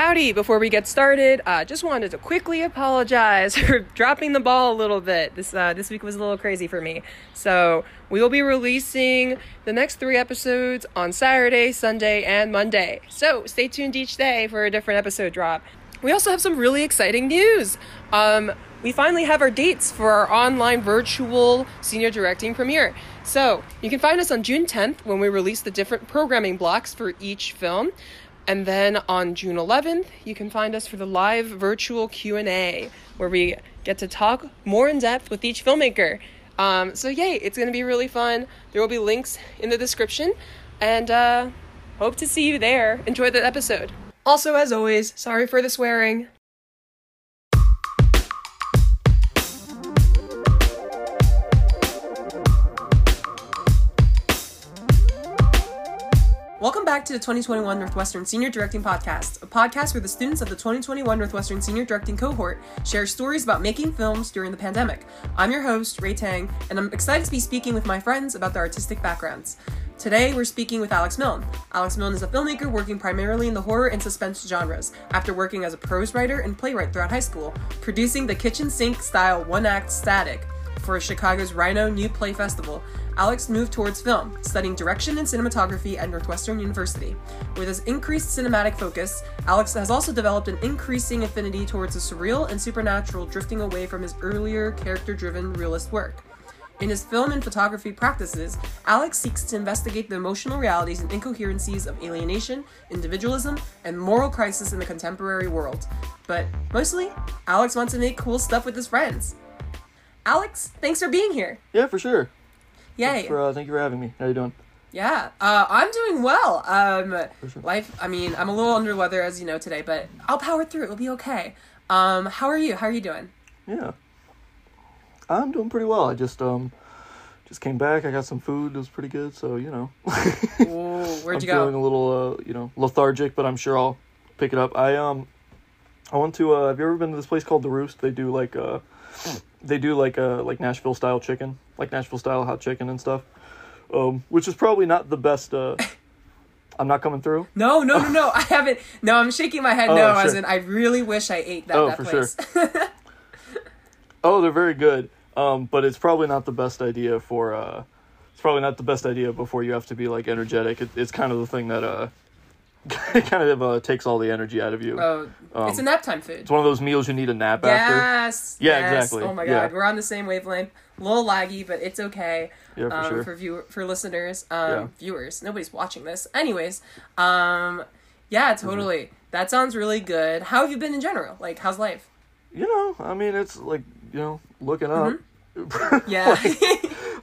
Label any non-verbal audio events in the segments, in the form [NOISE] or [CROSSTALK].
Howdy, before we get started, uh, just wanted to quickly apologize [LAUGHS] for dropping the ball a little bit. This uh, this week was a little crazy for me. So we will be releasing the next three episodes on Saturday, Sunday, and Monday. So stay tuned each day for a different episode drop. We also have some really exciting news. Um, we finally have our dates for our online virtual senior directing premiere. So you can find us on June 10th when we release the different programming blocks for each film. And then on June 11th, you can find us for the live virtual Q&A where we get to talk more in depth with each filmmaker. Um, so yay, it's going to be really fun. There will be links in the description and uh, hope to see you there. Enjoy the episode. Also, as always, sorry for the swearing. Welcome back to the 2021 Northwestern Senior Directing Podcast, a podcast where the students of the 2021 Northwestern Senior Directing cohort share stories about making films during the pandemic. I'm your host, Ray Tang, and I'm excited to be speaking with my friends about their artistic backgrounds. Today, we're speaking with Alex Milne. Alex Milne is a filmmaker working primarily in the horror and suspense genres, after working as a prose writer and playwright throughout high school, producing the kitchen sink style one act static for Chicago's Rhino New Play Festival, Alex moved towards film, studying direction and cinematography at Northwestern University. With his increased cinematic focus, Alex has also developed an increasing affinity towards the surreal and supernatural, drifting away from his earlier character driven realist work. In his film and photography practices, Alex seeks to investigate the emotional realities and incoherencies of alienation, individualism, and moral crisis in the contemporary world. But mostly, Alex wants to make cool stuff with his friends. Alex, thanks for being here. Yeah, for sure. Yay. Thanks for, uh, thank you for having me. How you doing? Yeah, uh, I'm doing well. Um, sure. life. I mean, I'm a little under weather as you know today, but I'll power through. It'll be okay. Um, how are you? How are you doing? Yeah. I'm doing pretty well. I just um just came back. I got some food. It was pretty good, so you know. Ooh, [LAUGHS] where'd I'm you go? feeling a little uh, you know, lethargic, but I'm sure I'll pick it up. I um I went to uh have you ever been to this place called The Roost? They do like uh they do like uh like Nashville style chicken, like Nashville style hot chicken and stuff. Um which is probably not the best uh [LAUGHS] I'm not coming through. No, no, no, no. I haven't. No, I'm shaking my head. Oh, no, as in I really wish I ate that Oh, that for place. [LAUGHS] Oh, they're very good. Um, but it's probably not the best idea for. Uh, it's probably not the best idea before you have to be like energetic. It, it's kind of the thing that uh, [LAUGHS] kind of uh, takes all the energy out of you. oh, it's a Um, nap time food. It's one of those meals you need a nap after. Yes. Yeah, yes. exactly. Oh my Yeah. god, we're on the same wavelength. A little laggy, but it's okay. Yeah, for um, sure. for viewer for listeners, um, Yeah. viewers. Nobody's watching this, anyways. Um, yeah, Mm-hmm. totally. That sounds really good. How have you been in general? Like, how's life? You know, I mean, it's like you know, looking up. Mm-hmm. [LAUGHS] Yeah.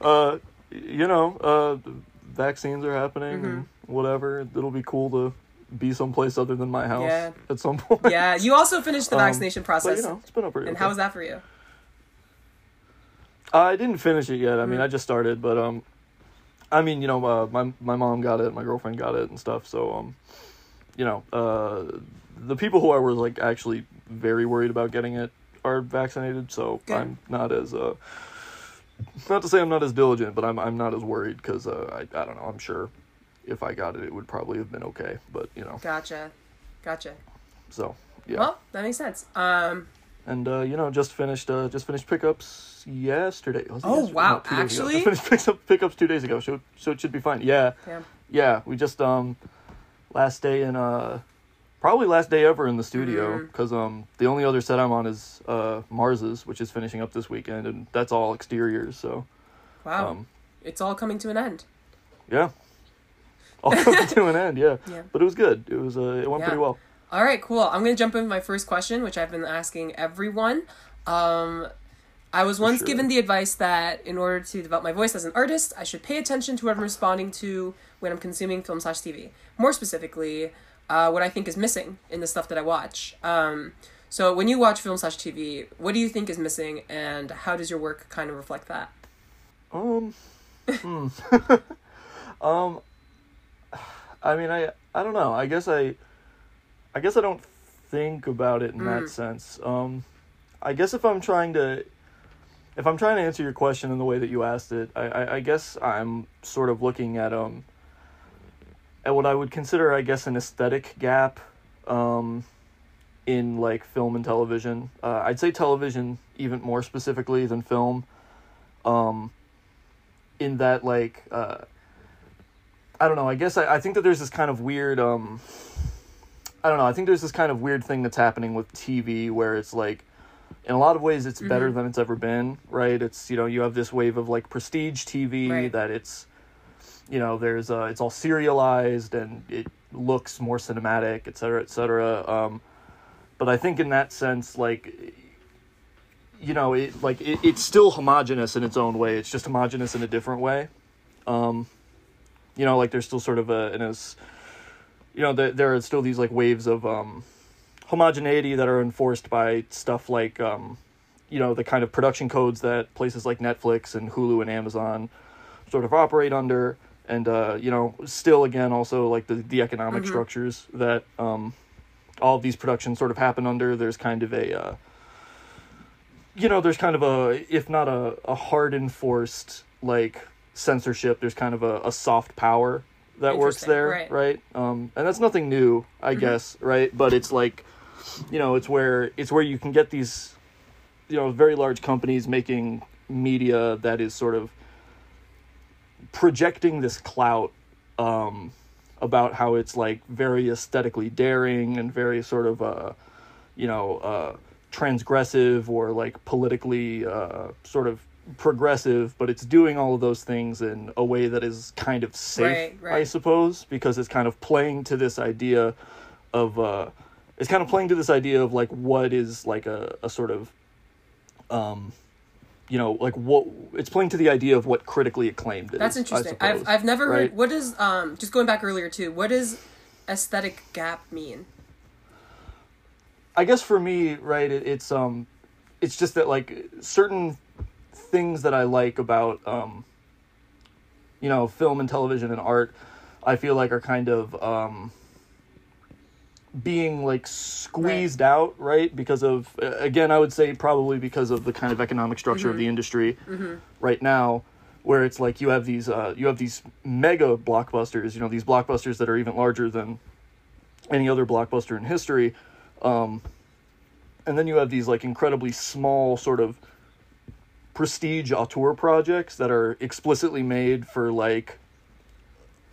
[LAUGHS] uh, you know, uh, vaccines are happening and Mm-hmm. whatever. It'll be cool to be someplace other than my house Yeah. at some point. yeah. You also finished the Um, vaccination But process, you know, it's been a pretty. and okay. how was that for you? I didn't finish it yet. I mean, Mhm. I just started, but um, I mean, you know, uh, my my mom got it, my girlfriend got it, and stuff. So um, you know, uh, the people who I was like actually very worried about getting it are vaccinated. So Good. I'm not as uh, not to say I'm not as diligent, but I'm I'm not as worried because uh, I I don't know. I'm sure if I got it, it would probably have been okay. But you know, Gotcha. Gotcha. so yeah. Well, that makes sense. Um, and uh, you know, just finished uh, just finished pickups yesterday. Was Oh, yesterday? wow, No, two days ago. actually? [LAUGHS] Finished picks up, pickups two days ago, so so it should be fine. Yeah, yeah. yeah. We just um last day in uh probably last day ever in the studio because um the only other set I'm on is uh Mars's, which is finishing up this weekend, and that's all exteriors. So Wow. um it's all coming to an end. yeah, [LAUGHS] all coming [LAUGHS] to an end. Yeah, Yeah. but it was good. It was uh it went Yeah. pretty well. All right, cool. I'm gonna jump into my first question, which I've been asking everyone. Um, I was once sure. given the advice that in order to develop my voice as an artist, I should pay attention to what I'm responding to when I'm consuming film slash TV. More specifically, uh, what I think is missing in the stuff that I watch. Um, so when you watch film slash TV, what do you think is missing, and how does your work kind of reflect that? Um, hmm. [LAUGHS] um, I mean, I I don't know. I guess I, I guess I don't think about it in Mm. that sense. Um, I guess if I'm trying to, if I'm trying to answer your question in the way that you asked it, I I, I guess I'm sort of looking at um, at what I would consider, I guess, an aesthetic gap. Um, in like film and television. Uh, I'd say television even more specifically than film. Um, in that like uh, I don't know. I guess I, I think that there's this kind of weird. Um, I don't know. I think there's this kind of weird thing that's happening with TV where it's like, in a lot of ways, it's better Mhm. than it's ever been. Right? It's you know you have this wave of like prestige TV Right. that it's, you know, there's uh, it's all serialized and it looks more cinematic, et cetera, et cetera. Um, but I think in that sense, like, you know, it like it, it's still homogenous in its own way. It's just homogenous in a different way. Um, you know, like there's still sort of a, an as, you know, there, there are still these like waves of um, homogeneity that are enforced by stuff like, um, you know, the kind of production codes that places like Netflix and Hulu and Amazon sort of operate under, and uh, you know, still again also like the the economic Mhm. structures that um, all of these productions sort of happen under. There's kind of a uh, you know, there's kind of a, if not a, a hard enforced like censorship, there's kind of a, a soft power that works there, right. right? Um, and that's nothing new, I Mhm. guess, right? But it's like, you know, it's where it's where you can get these, you know, very large companies making media that is sort of projecting this clout um, about how it's like very aesthetically daring and very sort of uh, you know uh, transgressive or like politically uh, sort of progressive, but it's doing all of those things in a way that is kind of safe, Right, I suppose, because it's kind of playing to this idea of uh, it's kind of playing to this idea of like what is like a, a sort of um you know like what it's playing to the idea of what critically acclaimed is That's interesting. suppose, I've I've never right? heard. What does um just going back earlier too? What does aesthetic gap mean? I guess for me, right, it, it's um, it's just that like certain things that I like about um, you know, film and television and art, I feel like are kind of um, being like squeezed out, right? Because of again, I would say probably because of the kind of economic structure of the industry right now, where it's like you have these uh, you have these mega blockbusters, you know, these blockbusters that are even larger than any other blockbuster in history. Um, and then you have these like incredibly small sort of prestige auteur projects that are explicitly made for like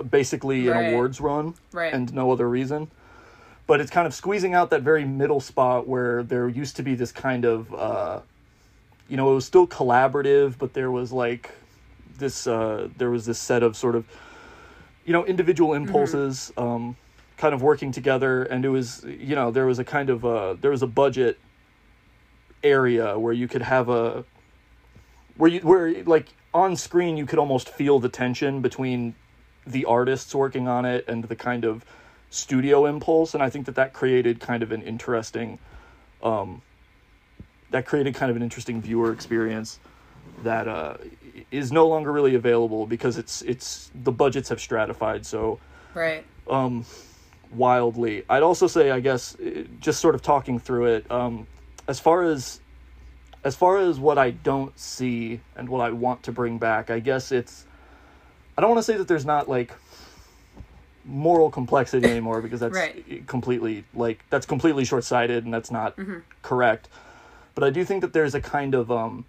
basically Right. an awards run Right. and no other reason. But it's kind of squeezing out that very middle spot where there used to be this kind of, uh, you know, it was still collaborative, but there was like this, uh, there was this set of sort of, you know, individual impulses, um, kind of working together, and it was, you know, there was a kind of, uh, there was a budget area where you could have a, where you, where like on screen you could almost feel the tension between the artists working on it and the kind of studio impulse and i think that that created kind of an interesting um that created kind of an interesting viewer experience that uh is no longer really available because it's it's the budgets have stratified so right. um wildly i'd also say i guess just sort of talking through it um as far as as far as what i don't see and what i want to bring back i guess it's i don't want to say that there's not like moral complexity anymore because that's Right. completely like that's completely short-sighted and that's not correct but i do think that there's a kind of um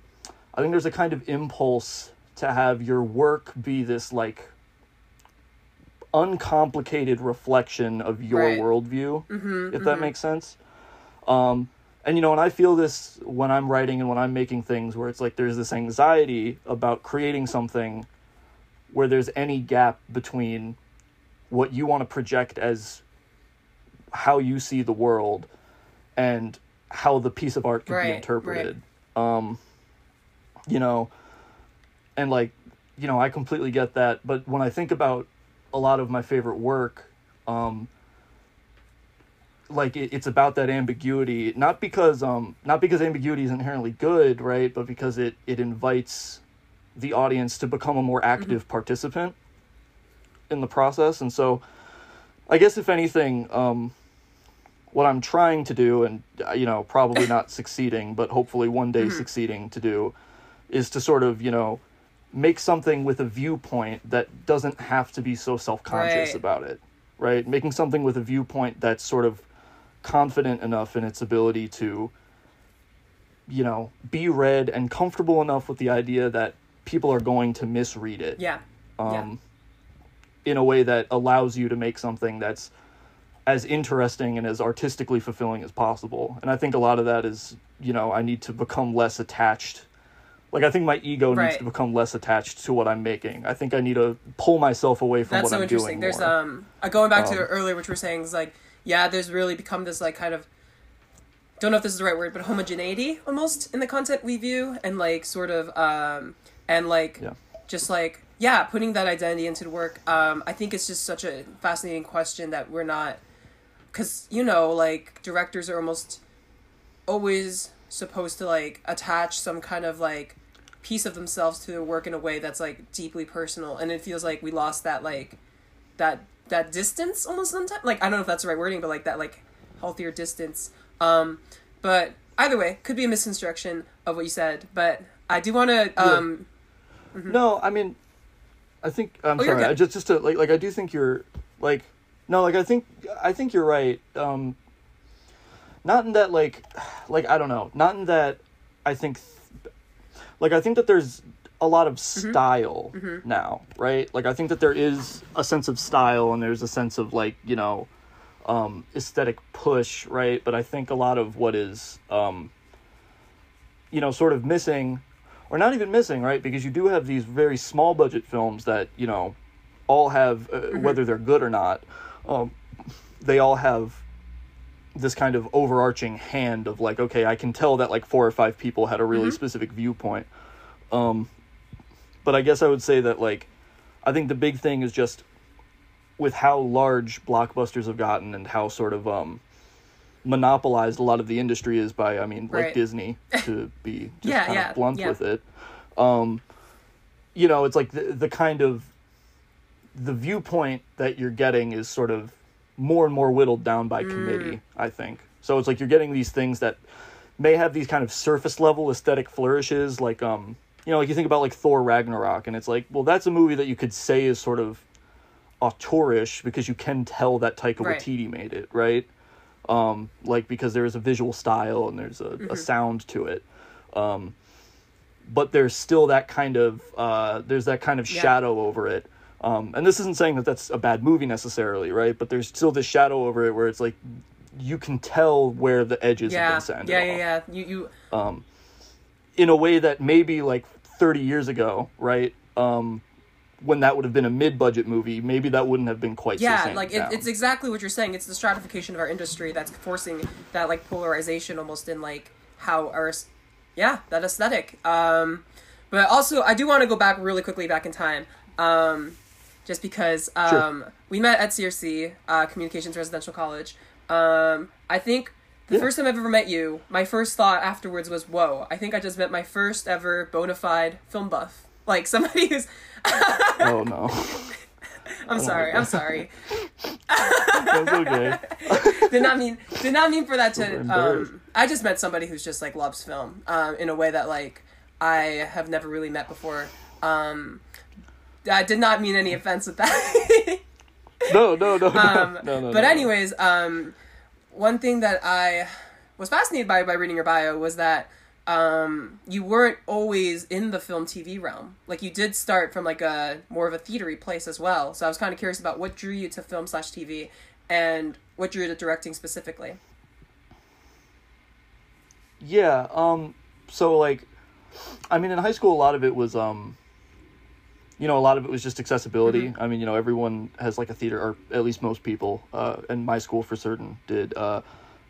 i think there's a kind of impulse to have your work be this like uncomplicated reflection of your Right. worldview Mm-hmm, if that makes sense um and you know and i feel this when i'm writing and when i'm making things where it's like there's this anxiety about creating something where there's any gap between what you want to project as how you see the world and how the piece of art can Right, be right. interpreted um you know and like you know i completely get that but when i think about a lot of my favorite work um like it, it's about that ambiguity not because um not because ambiguity is inherently good right but because it it invites the audience to become a more active participant in the process. And so i guess if anything um what i'm trying to do and uh, you know probably not [COUGHS] succeeding but hopefully one day succeeding to do is to sort of you know make something with a viewpoint that doesn't have to be so self-conscious Right. about it right? Making something with a viewpoint that's sort of confident enough in its ability to you know be read and comfortable enough with the idea that people are going to misread it Yeah. um, Yeah. in a way that allows you to make something that's as interesting and as artistically fulfilling as possible. And I think a lot of that is, you know, I need to become less attached. Like I think my ego needs to become less attached to what I'm making. I think I need to pull myself away from That's what so I'm interesting. doing. There's more. um uh, going back to Um, earlier, which we're saying is like, yeah, there's really become this like kind of don't know if this is the right word, but homogeneity almost in the content we view, and like sort of um and like Yeah. just like yeah, putting that identity into the work. Um, I think it's just such a fascinating question that we're not, because you know, like directors are almost always supposed to like attach some kind of like piece of themselves to their work in a way that's like deeply personal, and it feels like we lost that like that that distance almost sometimes. Like I don't know if that's the right wording, but like that like healthier distance. Um, but either way, could be a misconstruction of what you said. But I do want to um. No, I mean, I think I'm Oh, sorry. I just just to like like I do think you're like no like I think I think you're right. Um, not in that like [SIGHS] like I don't know. Not in that I think like I think that there's a lot of Mm-hmm. style now, right? Like I think that there is a sense of style and there's a sense of like you know um, aesthetic push, right? But I think a lot of what is um, you know sort of missing or not even missing, right? Because you do have these very small budget films that you know all have, uh, whether they're good or not, um, they all have this kind of overarching hand of like, okay, I can tell that like four or five people had a really specific viewpoint. Um, but I guess I would say that like, I think the big thing is just with how large blockbusters have gotten and how sort of um monopolized a lot of the industry is by I mean like Right. Disney [LAUGHS] to be just Yeah, kind yeah, of blunt yeah. with it. Um you know, it's like the the kind of the viewpoint that you're getting is sort of more and more whittled down Mm. by committee, I think. So it's like you're getting these things that may have these kind of surface level aesthetic flourishes like um you know, like you think about like Thor Ragnarok and it's like, well that's a movie that you could say is sort of auteurish because you can tell that Taika Right. Waititi made it, right? Um, like because there is a visual style and there's a, Mm-hmm. a sound to it. Um, but there's still that kind of uh, there's that kind of Yeah. shadow over it. Um, and this isn't saying that that's a bad movie necessarily, right? But there's still this shadow over it where it's like you can tell where the edges have been sanded yeah, off yeah, yeah. You, you, in a way that maybe like 30 years ago, right? Um, when that would have been a mid-budget movie, maybe that wouldn't have been quite yeah, sanded like it, it's exactly what you're saying. It's the stratification of our industry that's forcing that like polarization almost in like how our, yeah, that aesthetic. Um, but also I do want to go back really quickly back in time, um, just because um, we met at CRC, uh, Communications Residential College. Um, I think the Yeah. first time I've ever met you, my first thought afterwards was, "Whoa! I think I just met my first ever bona fide film buff." Like somebody who's, oh [LAUGHS] no, I'm sorry, I'm sorry. that's okay. [LAUGHS] did not mean did not mean for that to um i just met somebody who's just like loves film um in a way that like i have never really met before um i did not mean any offense with that No, no, no, no, um no, no. but no. anyways um one thing that i was fascinated by by reading your bio was that um you weren't always in the film tv realm. Like you did start from like a more of a theatery place as well. So i was kind of curious about what drew you to film slash tv and what drew you to directing specifically. Yeah, um so like I mean in high school a lot of it was um you know, a lot of it was just accessibility. Mm-hmm. I mean, you know, everyone has like a theater or at least most people, uh and my school for certain did uh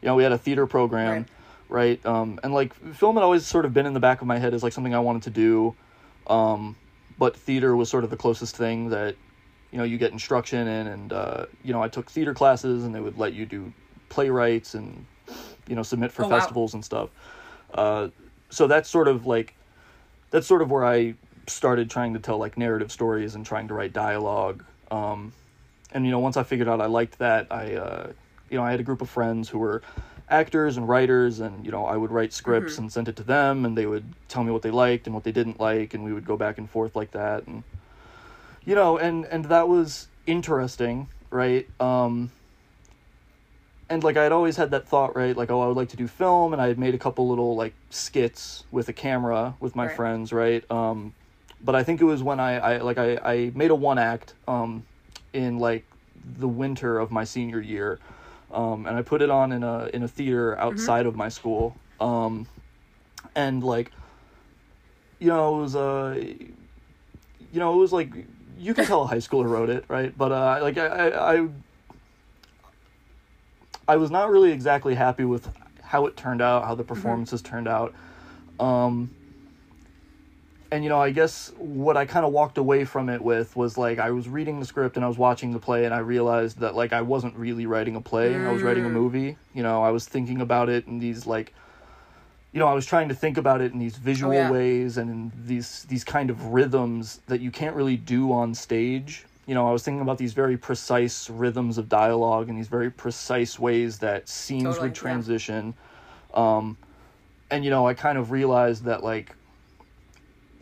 you know, we had a theater program, right? Um and like film had always sort of been in the back of my head as like something I wanted to do. Um but theater was sort of the closest thing that you know, you get instruction in and uh you know, I took theater classes and they would let you do playwrights and you know, submit for Oh, wow. festivals and stuff. Uh, so that's sort of like that's sort of where I started trying to tell like narrative stories and trying to write dialogue. Um, and you know, once I figured out I liked that, I uh, you know I had a group of friends who were actors and writers, and you know I would write scripts and send it to them, and they would tell me what they liked and what they didn't like, and we would go back and forth like that, and you know, and and that was interesting, right? Um, and like I'd always had that thought, right? Like, oh, I would like to do film, and I had made a couple little like skits with a camera with my Right. friends, right? Um, but I think it was when I, I like I, I made a one act um, in like the winter of my senior year, um, and I put it on in a in a theater outside of my school, um, and like, you know, it was uh, you know, it was like you can tell a high schooler wrote it, right? But uh, like I, I, I I was not really exactly happy with how it turned out, how the performances turned out. Um, and you know, I guess what I kind of walked away from it with was like I was reading the script and I was watching the play and I realized that like I wasn't really writing a play, I was writing a movie. You know, I was thinking about it in these like you know, I was trying to think about it in these visual yeah. ways and in these these kind of rhythms that you can't really do on stage. You know, I was thinking about these very precise rhythms of dialogue and these very precise ways that scenes Totally, would yeah. transition. Um, and you know, I kind of realized that like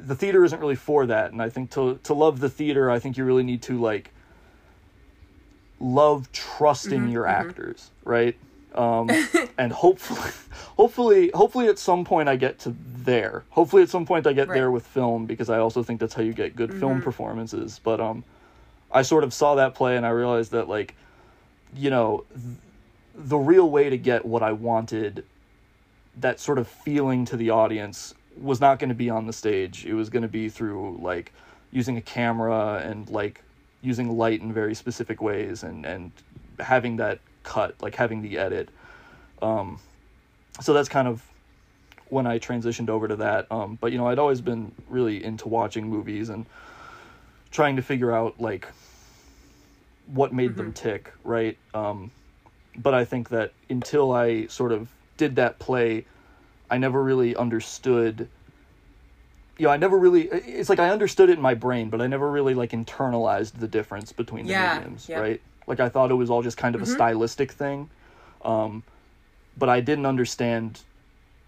the theater isn't really for that, and I think to to love the theater, I think you really need to like love trusting Mm-hmm, your actors, right? Um, [LAUGHS] and hopefully, hopefully, hopefully, at some point I get to there. Hopefully, at some point I get Right. Mm-hmm. there with film because I also think that's how you get good film performances. But um, I sort of saw that play and I realized that like, you know, th- the real way to get what I wanted, that sort of feeling to the audience, was not going to be on the stage. It was going to be through like using a camera and like using light in very specific ways and and having that cut, like having the edit. Um, so that's kind of when I transitioned over to that. Um, but you know, I'd always been really into watching movies and trying to figure out like what made them tick, right? Um, but I think that until I sort of did that play, I never really understood. You know, I never really. It's like I understood it in my brain, but I never really like internalized the difference between the Yeah, mediums, yeah. right? Like I thought it was all just kind of Mm-hmm. a stylistic thing, um, but I didn't understand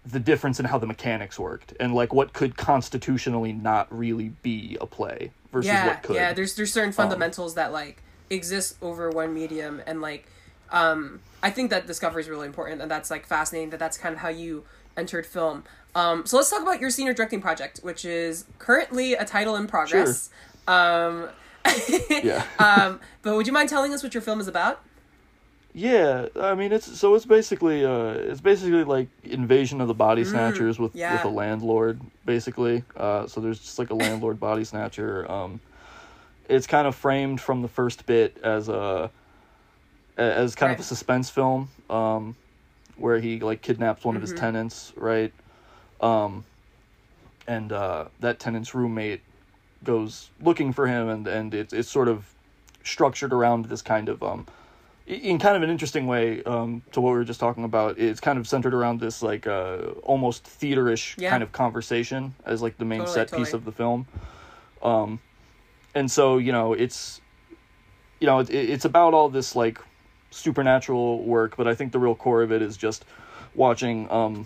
the difference in how the mechanics worked and like what could constitutionally not really be a play versus yeah, what could. yeah. There's there's certain fundamentals that like exist over one medium, and like, um, I think that discovery is really important, and that's like fascinating. That that's kind of how you entered film. Um, so let's talk about your senior directing project, which is currently a title in progress. Um, [LAUGHS] yeah. um, but would you mind telling us what your film is about? Yeah, I mean it's so it's basically uh it's basically like invasion of the body snatchers with Mm, yeah. with a landlord basically. Uh so there's just like a landlord body snatcher. Um it's kind of framed from the first bit as a as kind of a suspense film um where he like kidnaps one of Mm-hmm. his tenants, right? Um and uh that tenant's roommate goes looking for him and and it's it's sort of structured around this kind of um in kind of an interesting way um, to what we were just talking about it's kind of centered around this like uh, almost theaterish Yeah. kind of conversation as like the main Totally, set piece of the film um, and so you know it's you know it, it's about all this like supernatural work but i think the real core of it is just watching um,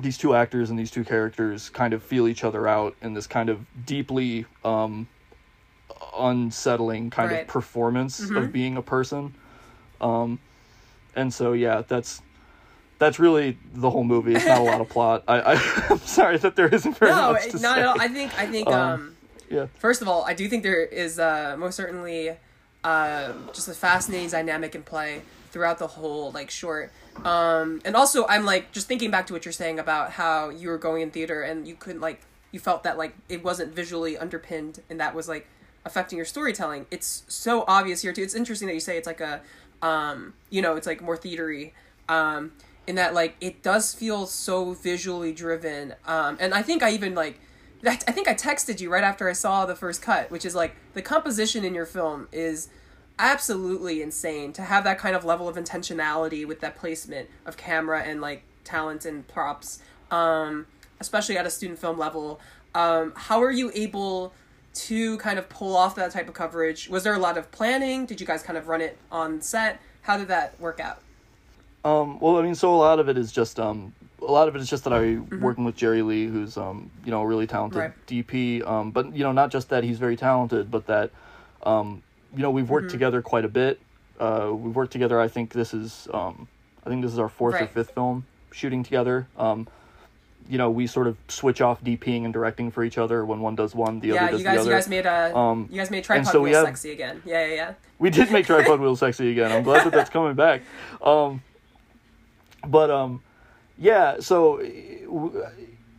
these two actors and these two characters kind of feel each other out in this kind of deeply um, unsettling kind Right. of performance Mm-hmm. of being a person um, and so yeah that's that's really the whole movie it's not a lot of [LAUGHS] plot i, [LAUGHS] i'm sorry that there isn't very No, much to not say at all. I think I think Um, um, yeah First of all, I do think there is uh, most certainly uh, just a fascinating dynamic in play throughout the whole like short. Um, and also, I'm like just thinking back to what you're saying about how you were going in theater and you couldn't like you felt that like it wasn't visually underpinned and that was like affecting your storytelling. It's so obvious here too. It's interesting that you say it's like a um, you know it's like more theatery. Um, in that like it does feel so visually driven um and i think i even like I think I texted you right after I saw the first cut, which is like the composition in your film is absolutely insane to have that kind of level of intentionality with that placement of camera and like talent and props, um, especially at a student film level. Um, how are you able to kind of pull off that type of coverage? Was there a lot of planning? Did you guys kind of run it on set? How did that work out? Um, well, I mean, so a lot of it is just um, a lot of it is just that I working with Jerry Lee, who's um, you know, a really talented Right. DP. Um, but you know, not just that he's very talented, but that um, you know, we've worked together quite a bit. Uh, we've worked together. I think this is um, I think this is our fourth or fifth film shooting together. Um, you know, we sort of switch off DPing and directing for each other. When one does one, the yeah, other does you guys, the other. you guys made a, Um, you guys made tripod so wheel have- sexy again. Yeah, yeah, yeah. we did make tripod [LAUGHS] wheel sexy again. I'm glad that that's coming back. Um, but um, yeah. So it,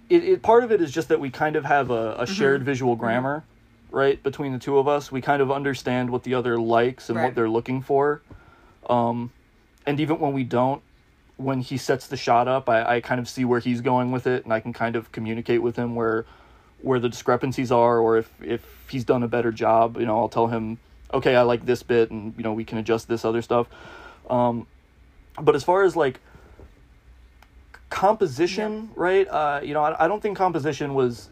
it part of it is just that we kind of have a, a shared visual grammar, right, between the two of us. We kind of understand what the other likes and Right. what they're looking for. Um, and even when we don't, when he sets the shot up, I, I kind of see where he's going with it, and I can kind of communicate with him where where the discrepancies are, or if if he's done a better job. You know, I'll tell him, okay, I like this bit, and you know, we can adjust this other stuff. Um, but as far as like composition, right? Uh, you know, I, I don't think composition was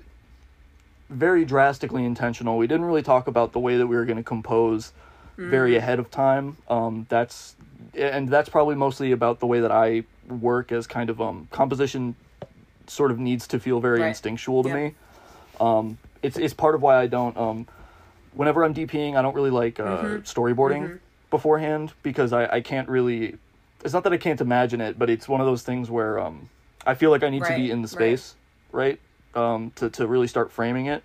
very drastically intentional. We didn't really talk about the way that we were going to compose very ahead of time. Um, that's and that's probably mostly about the way that I work as kind of um composition sort of needs to feel very Right. instinctual to Yeah. me. Um, it's it's part of why I don't um whenever I'm DPing, I don't really like uh, Mm-hmm. storyboarding beforehand because I, I can't really. It's not that I can't imagine it, but it's one of those things where um, I feel like I need to be in the right. space, right? Um, to to really start framing it,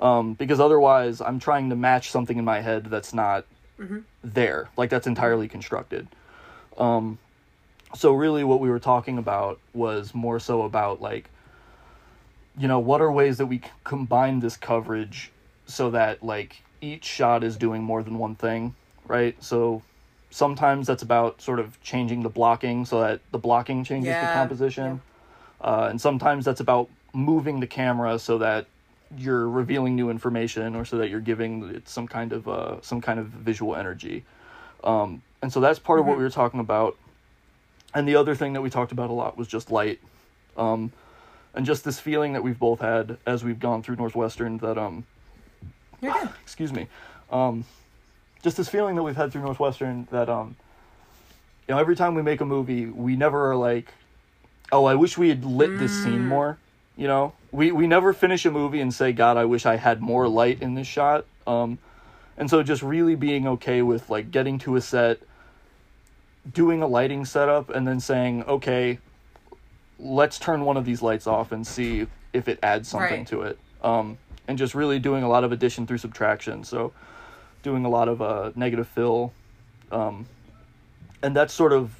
um, because otherwise I'm trying to match something in my head that's not Mm-hmm. there, like that's entirely constructed. Um, so really, what we were talking about was more so about like you know what are ways that we combine this coverage so that like each shot is doing more than one thing right so sometimes that's about sort of changing the blocking so that the blocking changes the Yeah, composition. uh, and sometimes that's about moving the camera so that you're revealing new information or so that you're giving it some kind of uh, some kind of visual energy. Um, and so that's part of what we were talking about. And the other thing that we talked about a lot was just light. Um, and just this feeling that we've both had as we've gone through Northwestern that um You're good. excuse me um just this feeling that we've had through Northwestern that um you know every time we make a movie we never are like oh I wish we had lit this scene more you know we we never finish a movie and say god I wish I had more light in this shot um and so just really being okay with like getting to a set doing a lighting setup and then saying okay let's turn one of these lights off and see if it adds something Right. to it. Um, and just really doing a lot of addition through subtraction. So doing a lot of uh, negative fill. Um, and that's sort of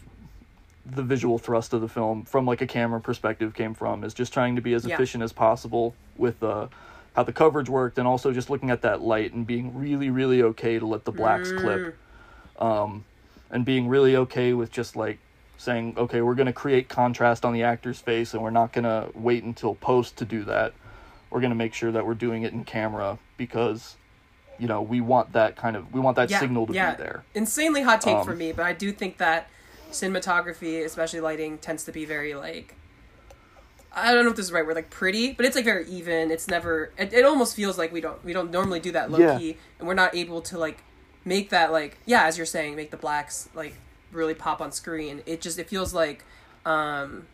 the visual thrust of the film from like a camera perspective came from is just trying to be as Yeah. efficient as possible with uh, how the coverage worked and also just looking at that light and being really really okay to let the blacks clip um, and being really okay with just like saying, okay, we're going to create contrast on the actor's face and we're not going to wait until post to do that. We're going to make sure that we're doing it in camera because, you know, we want that kind of, we want that Yeah, signal to yeah. be there. Insanely hot take Um, for me, but I do think that cinematography, especially lighting, tends to be very like I don't know if this is the right word, like pretty, but it's like very even. It's never. It, it almost feels like we don't we don't normally do that low Yeah. key, and we're not able to like make that like yeah, as you're saying, make the blacks like really pop on screen. It just it feels like um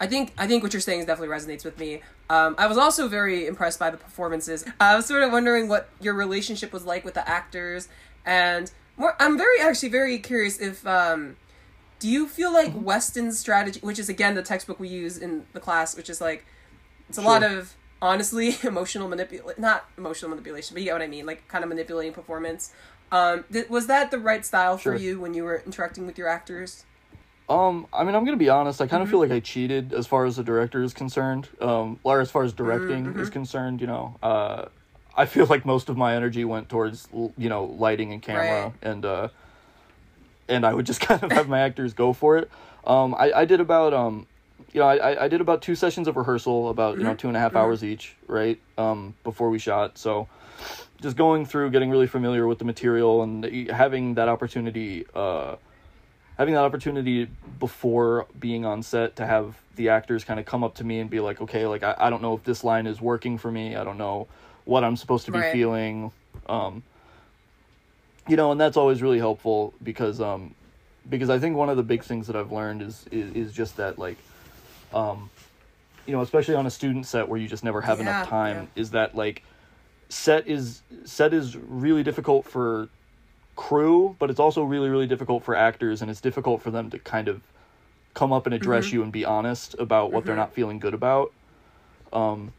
I think I think what you're saying definitely resonates with me. Um, I was also very impressed by the performances. I was sort of wondering what your relationship was like with the actors, and more. I'm very actually very curious if um, do you feel like Weston's strategy, which is again the textbook we use in the class, which is like it's a lot of honestly [LAUGHS] emotional manipulation, not emotional manipulation, but you get what I mean, like kind of manipulating performance. Um, th- was that the right style Sure. for you when you were interacting with your actors? Um, I mean, I'm gonna be honest. I kind of feel Mm-hmm. like I cheated as far as the director is concerned. Um, or as far as directing Mm-hmm. is concerned, you know, uh, I feel like most of my energy went towards you know lighting and camera, Right. and uh, and I would just [LAUGHS] kind of have my actors go for it. Um, I I did about um, you know, I I- did about two sessions of rehearsal, about you know two and a half hours each, right? Um, before we shot, so just going through, getting really familiar with the material, and having that opportunity. Uh, having that opportunity before being on set to have the actors kind of come up to me and be like, okay, like I, I don't know if this line is working for me. I don't know what I'm supposed to be Right. feeling. Um, you know, and that's always really helpful because um, because I think one of the big things that I've learned is is, is just that like um, you know, especially on a student set where you just never have Yeah, enough time, yeah. is that like set is set is really difficult for crew, but it's also really really difficult for actors, and it's difficult for them to kind of come up and address you and be honest about what they're not feeling good about. Um,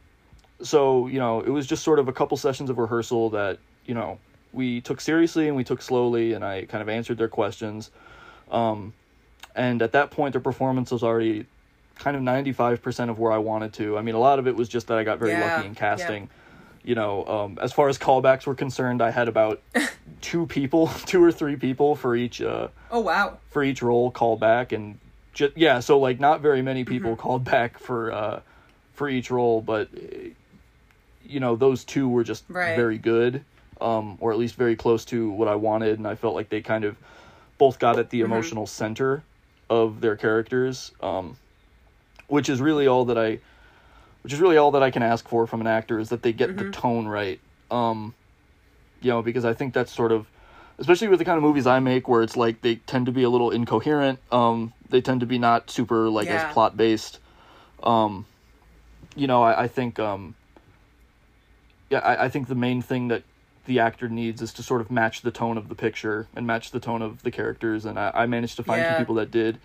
so you know, it was just sort of a couple sessions of rehearsal that you know we took seriously and we took slowly, and I kind of answered their questions. Um, and at that point, their performance was already kind of 95% of where I wanted to. I mean, a lot of it was just that I got very Yeah, lucky in yeah. You know, um, as far as callbacks were concerned, I had about [LAUGHS] two people, [LAUGHS] two or three people for each uh, Oh wow. for each role callback and just yeah, so like not very many people Mm-hmm. called back for uh, for each role, but uh, you know those two were just Right. very good, um, or at least very close to what I wanted, and I felt like they kind of both got at the Mm-hmm. emotional center of their characters, um, which is really all that I, which is really all that I can ask for from an actor is that they get Mm-hmm. the tone right. Um, you know, because I think that's sort of, especially with the kind of movies I make, where it's like they tend to be a little incoherent. Um, they tend to be not super like Yeah. as plot based. Um, you know, I, I think, um, yeah, I, I think the main thing that the actor needs is to sort of match the tone of the picture and match the tone of the characters, and I, I managed to find Yeah. two people that did.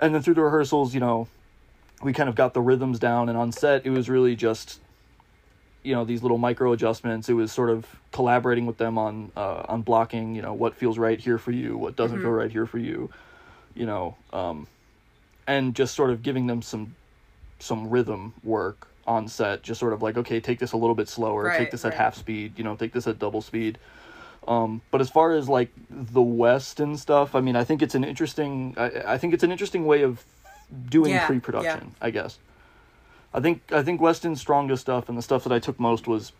And then through the rehearsals, you know, we kind of got the rhythms down, and on set, it was really just you know these little micro adjustments. It was sort of collaborating with them on uh, on blocking you know what feels right here for you what doesn't feel right here for you you know um and just sort of giving them some some rhythm work on set just sort of like okay take this a little bit slower Right, take this at half speed you know take this at double speed. Um but as far as like the Weston stuff i mean i think it's an interesting i, I think it's an interesting way of doing Yeah, pre-production i guess I think I think Weston's strongest stuff and the stuff that I took most was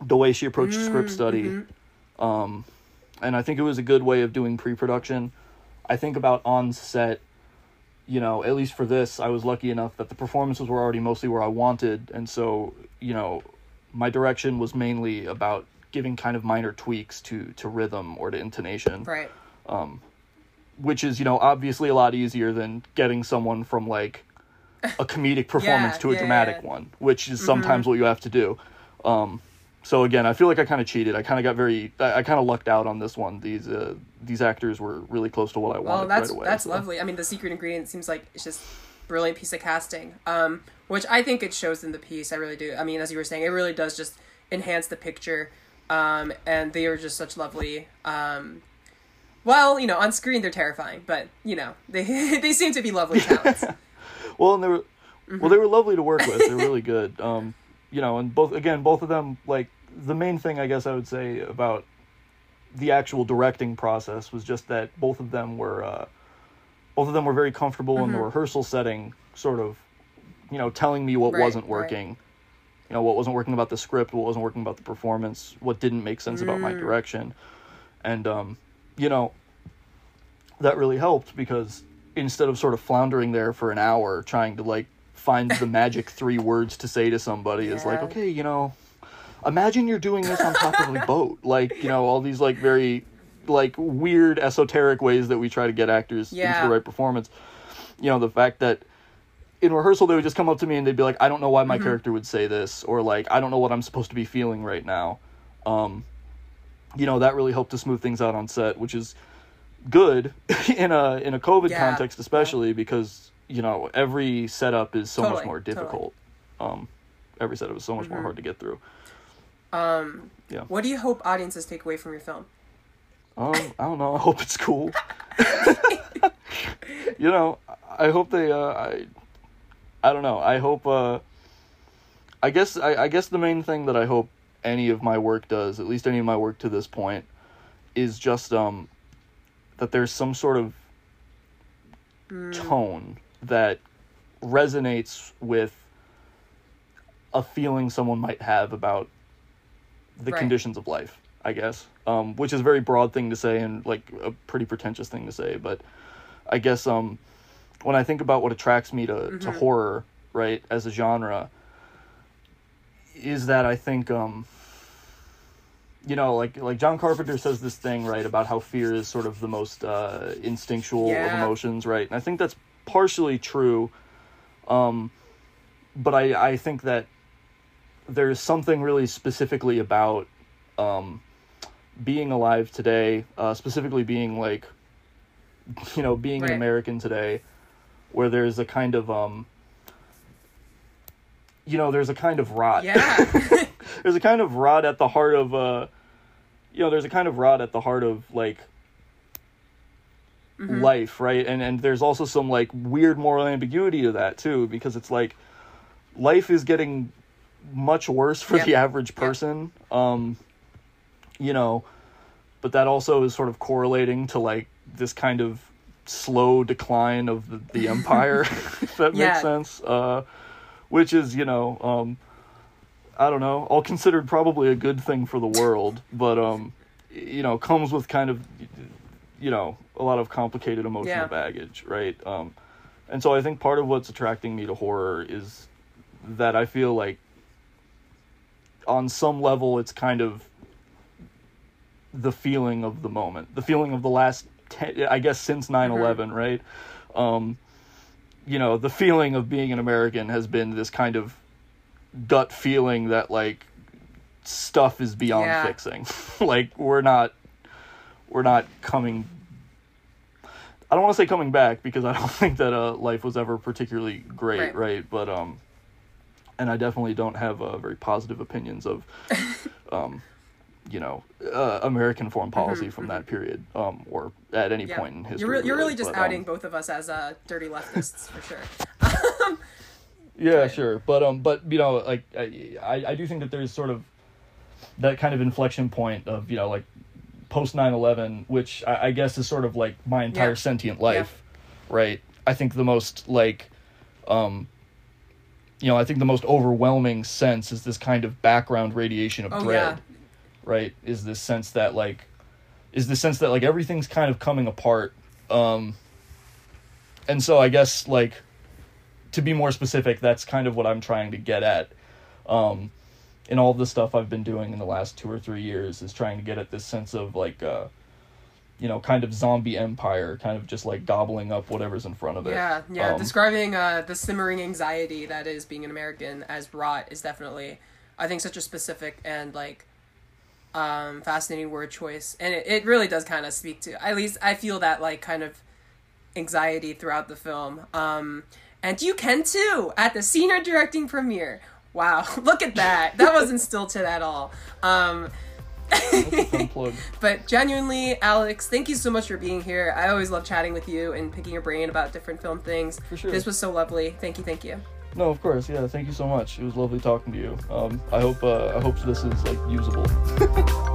the way she approached mm, script study. Mm-hmm. Um, and I think it was a good way of doing pre-production. I think about on set, you know, at least for this, I was lucky enough that the performances were already mostly where I wanted, and so you know, my direction was mainly about giving kind of minor tweaks to to rhythm or to intonation Right. Um, which is you know obviously a lot easier than getting someone from like a comedic [LAUGHS] performance Yeah, to a yeah, dramatic yeah. Mm-hmm. one which is sometimes what you have to do um so again i feel like i kind of cheated i kind of got very i, I kind of lucked out on this one these uh these actors were really close to what i wanted Well, that's right away that's so. lovely. I mean, the secret ingredient seems like it's just brilliant piece of casting. Um, which I think it shows in the piece. I really do. I mean, as you were saying, it really does just enhance the picture. Um, and they are just such lovely. Um, well, you know, on screen they're terrifying, but you know, they [LAUGHS] they seem to be lovely talents. [LAUGHS] well and they were Mm-hmm. well they were lovely to work with they're really good um you know and both again both of them like the main thing i guess i would say about the actual directing process was just that both of them were uh both of them were very comfortable in the rehearsal setting sort of you know telling me what Mm-hmm. Right, wasn't right. working you know what wasn't working about the script what wasn't working about the performance what didn't make sense about Mm. my direction and um you know that really helped because instead of sort of floundering there for an hour trying to like find the [LAUGHS] magic three words to say to somebody is like okay you know imagine you're doing this on top of a boat [LAUGHS] like you know all these like very like weird esoteric ways that we try to get actors into Yeah. the right performance you know the fact that in rehearsal they would just come up to me and they'd be like i don't know why Mm-hmm. my character would say this or like i don't know what i'm supposed to be feeling right now um you know that really helped to smooth things out on set which is good [LAUGHS] in a in a covid Yeah, context especially because you know every setup is so much Totally, more totally. Mm-hmm. difficult um every setup is so much more hard to get through Um, Yeah. What do you hope audiences take away from your film? Um, I don't know. I hope it's cool. [LAUGHS] [LAUGHS] you know, I hope they. Uh, I. I don't know. I hope. Uh, I guess. I, I guess the main thing that I hope any of my work does, at least any of my work to this point, is just um, that there's some sort of tone that resonates with a feeling someone might have about the Right. conditions of life, I guess. Um, which is a very broad thing to say and like a pretty pretentious thing to say, but I guess um, when I think about what attracts me to, to horror, right, as a genre, is that I think um, you know, like like John Carpenter says this thing right about how fear is sort of the most uh, instinctual of emotions, right? And I think that's partially true. Um, but I I think that there's something really specifically about um, being alive today, uh, specifically being like, [LAUGHS] you know, being Right. an American today, where there's a kind of um, you know, there's a kind of rot. Yeah. [LAUGHS] [LAUGHS] there's a kind of rot at the heart of uh, you know, there's a kind of rot at the heart of like Mm-hmm. life, right? And and there's also some like weird moral ambiguity to that too, because it's like life is getting much worse for Yep. the average person. Um, you know, but that also is sort of correlating to like this kind of slow decline of the, the [LAUGHS] empire, if that Yeah. makes sense. Uh, which is, you know, um, I don't know, all considered probably a good thing for the world, but um, you know, comes with kind of, you know, a lot of complicated emotional Yeah. baggage, right? Um, and so I think part of what's attracting me to horror is that I feel like on some level it's kind of the feeling of the moment, the feeling of the last, ten, I guess, since 9 11, right? Um, you know, the feeling of being an American has been this kind of gut feeling that, like, stuff is beyond Yeah. fixing. [LAUGHS] like, we're not, we're not coming. I don't want to say coming back because I don't [LAUGHS] think that uh, life was ever particularly great, Right. right? But um, and I definitely don't have uh, very positive opinions of, [LAUGHS] um, you know, uh, American foreign policy from that period, um, or at any Mm-hmm, Yeah. point in history. You're, re- you're really just but, um, outing both of us as uh, dirty leftists for sure. [LAUGHS] Yeah, sure, but um, but you know, like I, I I do think that there's sort of that kind of inflection point of you know like post 9-11 which I, I guess is sort of like my entire Yeah. sentient life right i think the most like um you know i think the most overwhelming sense is this kind of background radiation of Oh, dread right is this sense that like is the sense that like everything's kind of coming apart um and so i guess like to be more specific that's kind of what i'm trying to get at um in all the stuff i've been doing in the last two or three years is trying to get at this sense of like uh you know kind of zombie empire kind of just like gobbling up whatever's in front of it Yeah, yeah. Um, Describing uh, the simmering anxiety that is being an American as rot is definitely, I think, such a specific and like um, fascinating word choice, and it, it really does kind of speak to. At least I feel that like kind of anxiety throughout the film. Um, and you can too at the senior directing premiere. Wow, [LAUGHS] look at that! That wasn't stilted at all. Um, [LAUGHS] but genuinely, Alex, thank you so much for being here. I always love chatting with you and picking your brain about different film things. Sure. This was so lovely. Thank you, thank you. No of course yeah thank you so much it was lovely talking to you um i hope uh, i hope this is like usable [LAUGHS]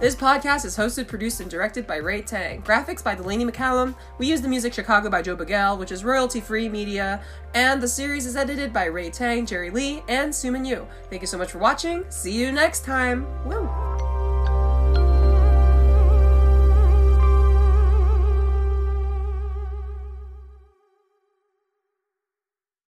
This podcast is hosted, produced, and directed by Ray Tang. Graphics by Delaney McCallum. We use the music Chicago by Joe Bagel, which is royalty free media. And the series is edited by Ray Tang, Jerry Lee, and Suman Yu. Thank you so much for watching. See you next time. Woo!